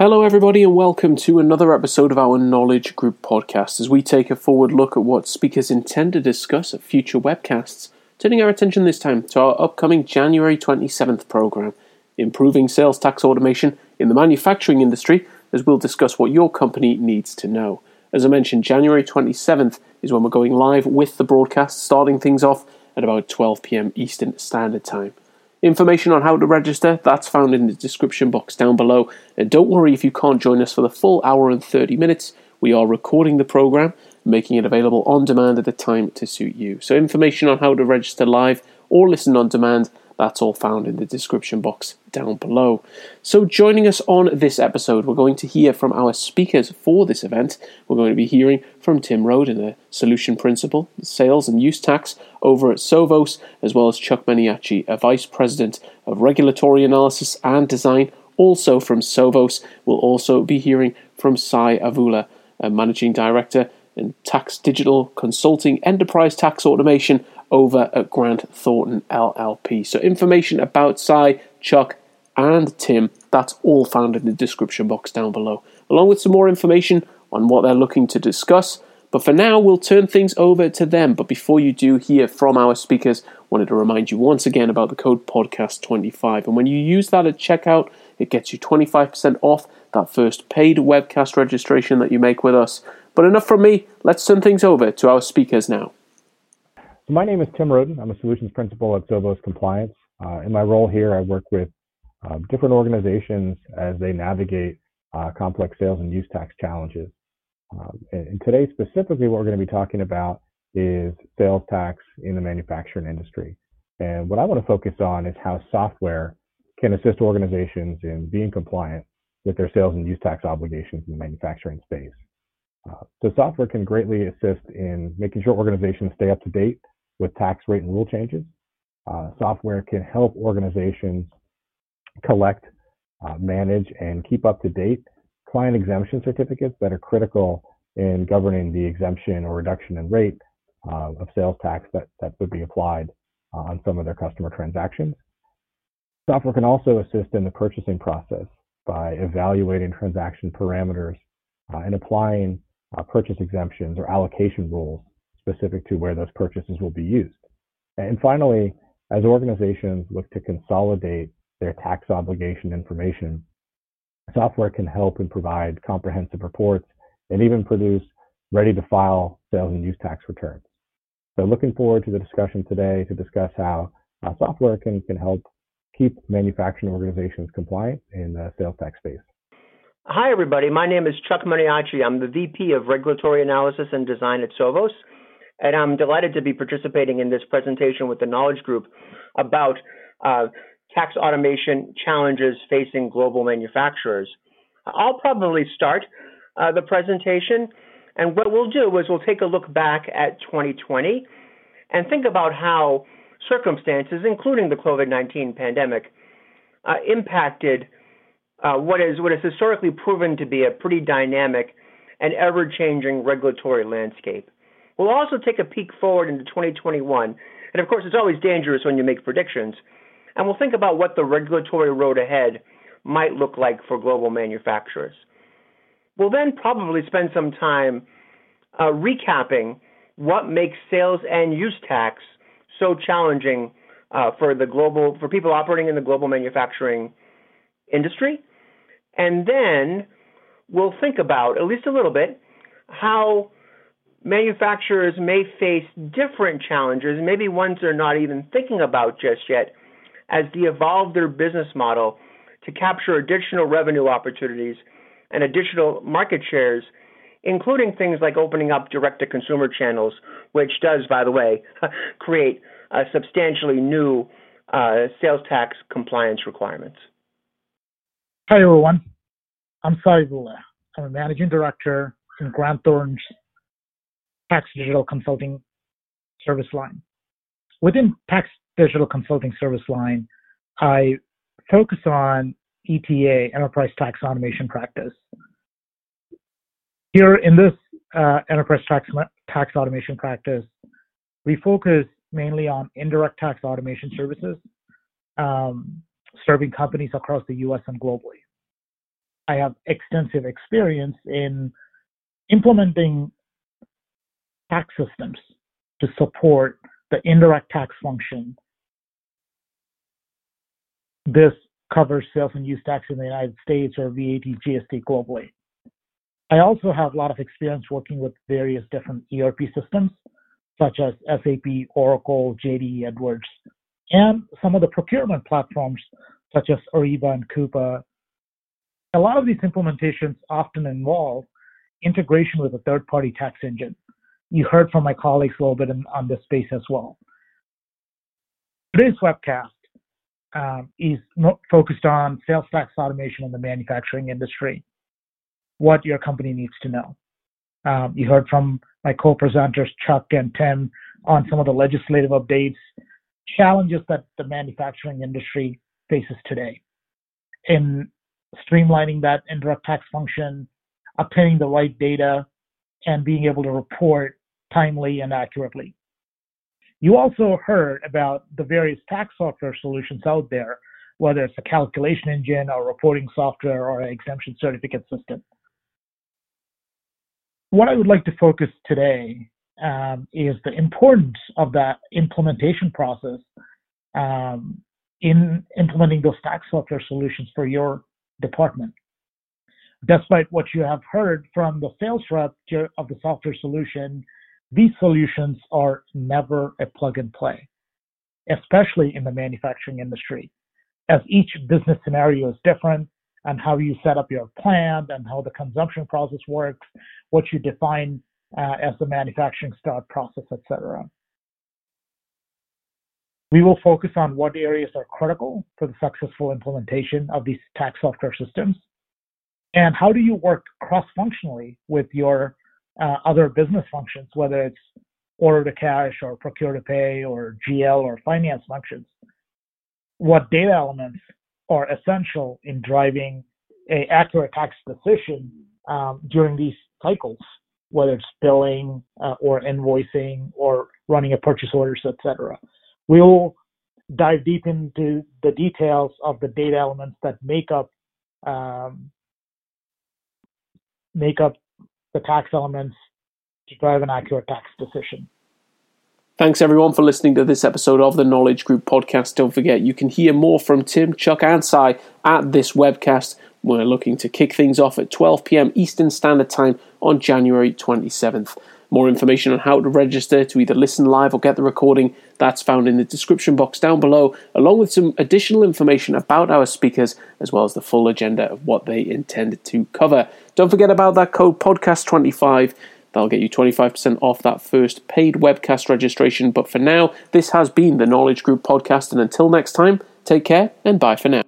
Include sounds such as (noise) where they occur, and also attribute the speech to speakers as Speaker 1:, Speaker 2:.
Speaker 1: Hello, everybody, and welcome to another episode of our Knowledge Group podcast as we take a forward look at what speakers intend to discuss at future webcasts, turning our attention this time to our upcoming January 27th program, Improving Sales Tax Automation in the Manufacturing Industry, as we'll discuss what your company needs to know. As I mentioned, January 27th is when we're going live with the broadcast, starting things off at about 12 pm Eastern Standard Time. Information on how to register, that's found in the description box down below. And don't worry if you can't join us for the full hour and 30 minutes. We are recording the program, making it available on demand at a time to suit you. So, information on how to register live or listen on demand that's all found in the description box down below. So, joining us on this episode, we're going to hear from our speakers for this event. We're going to be hearing from Tim Roden, a solution principal, sales and use tax over at Sovos, as well as Chuck Maniaci, a vice president of regulatory analysis and design, also from Sovos. We'll also be hearing from Sai Avula, a managing director in tax digital consulting enterprise tax automation over at Grant Thornton LLP. So, information about Sai, Chuck, and Tim, that's all found in the description box down below, along with some more information on what they're looking to discuss. But for now, we'll turn things over to them. But before you do hear from our speakers, wanted to remind you once again about the code podcast25. And when you use that at checkout, it gets you 25% off that first paid webcast registration that you make with us. But enough from me, let's turn things over to our speakers now.
Speaker 2: So my name is Tim Roden. I'm a solutions principal at Sovos Compliance. Uh, in my role here, I work with um, different organizations as they navigate uh, complex sales and use tax challenges. Um, and, and, today, specifically, what we're going to be talking about is sales tax in the manufacturing industry. And what I want to focus on is how software can assist organizations in being compliant with their sales and use tax obligations in the manufacturing space. Uh, so software can greatly assist in making sure organizations stay up to date with tax rate and rule changes. Uh, software can help organizations collect, uh, manage, and keep up to date client exemption certificates that are critical in governing the exemption or reduction in rate uh, of sales tax that, that would be applied on some of their customer transactions. Software can also assist in the purchasing process by evaluating transaction parameters uh, and applying uh, purchase exemptions or allocation rules specific to where those purchases will be used. And finally, as organizations look to consolidate their tax obligation information, software can help and provide comprehensive reports and even produce ready to file sales and use tax returns. So looking forward to the discussion today to discuss how uh, software can, can help keep manufacturing organizations compliant in the sales tax space.
Speaker 3: Hi, everybody. My name is Chuck Maniaci. I'm the VP of Regulatory Analysis and Design at Sovos and I'm delighted to be participating in this presentation with the Knowledge Group about uh, tax automation challenges facing global manufacturers. I'll probably start uh, the presentation, and what we'll do is we'll take a look back at 2020 and think about how circumstances, including the COVID-19 pandemic, uh, impacted uh, what is what is historically proven to be a pretty dynamic and ever-changing regulatory landscape. We'll also take a peek forward into 2021. And of course, it's always dangerous when you make predictions. And we'll think about what the regulatory road ahead might look like for global manufacturers. We'll then probably spend some time uh, recapping what makes sales and use tax so challenging uh, for the global for people operating in the global manufacturing industry, and then we'll think about at least a little bit how manufacturers may face different challenges, maybe ones they're not even thinking about just yet, as they evolve their business model to capture additional revenue opportunities and additional market shares, including things like opening up direct to consumer channels, which does, by the way, (laughs) create substantially new uh, sales tax compliance requirements.
Speaker 4: Hi, everyone. I'm Sai. I'm a managing director in Grant Thornton's Tax Digital Consulting service line. Within Tax Digital Consulting service line, I focus on ETA, Enterprise Tax Automation practice. Here in this uh, Enterprise tax, tax Automation practice, we focus mainly on indirect tax automation services, um, serving companies across the US and globally. I have extensive experience in implementing tax systems to support the indirect tax function. This covers sales and use tax in the United States or VAT GST globally. I also have a lot of experience working with various different ERP systems, such as SAP, Oracle, JD Edwards, and some of the procurement platforms, such as Ariba and Coupa. A lot of these implementations often involve integration with a third party tax engine. You heard from my colleagues a little bit in, on this space as well. Today's webcast um, is focused on sales tax automation in the manufacturing industry, what your company needs to know. Um, you heard from my co-presenters Chuck and Tim on some of the legislative updates, challenges that the manufacturing industry faces today in streamlining that indirect tax function, obtaining the right data, and being able to report timely and accurately. You also heard about the various tax software solutions out there, whether it's a calculation engine or reporting software or an exemption certificate system. What I would like to focus today um, is the importance of that implementation process um, in implementing those tax software solutions for your department. Despite what you have heard from the sales rep of the software solution these solutions are never a plug and play, especially in the manufacturing industry, as each business scenario is different and how you set up your plant and how the consumption process works, what you define uh, as the manufacturing start process, etc. We will focus on what areas are critical for the successful implementation of these tax software systems and how do you work cross-functionally with your uh, other business functions, whether it's order to cash or procure to pay or GL or finance functions. What data elements are essential in driving a accurate tax decision um, during these cycles, whether it's billing uh, or invoicing or running a purchase orders, etc. We will dive deep into the details of the data elements that make up um, make up the tax elements to drive an accurate tax decision.
Speaker 1: Thanks everyone for listening to this episode of the Knowledge Group podcast. Don't forget you can hear more from Tim, Chuck, and Sai at this webcast. We're looking to kick things off at 12 pm Eastern Standard Time on January 27th. More information on how to register to either listen live or get the recording, that's found in the description box down below, along with some additional information about our speakers, as well as the full agenda of what they intend to cover. Don't forget about that code podcast25. That'll get you 25% off that first paid webcast registration. But for now, this has been the Knowledge Group podcast. And until next time, take care and bye for now.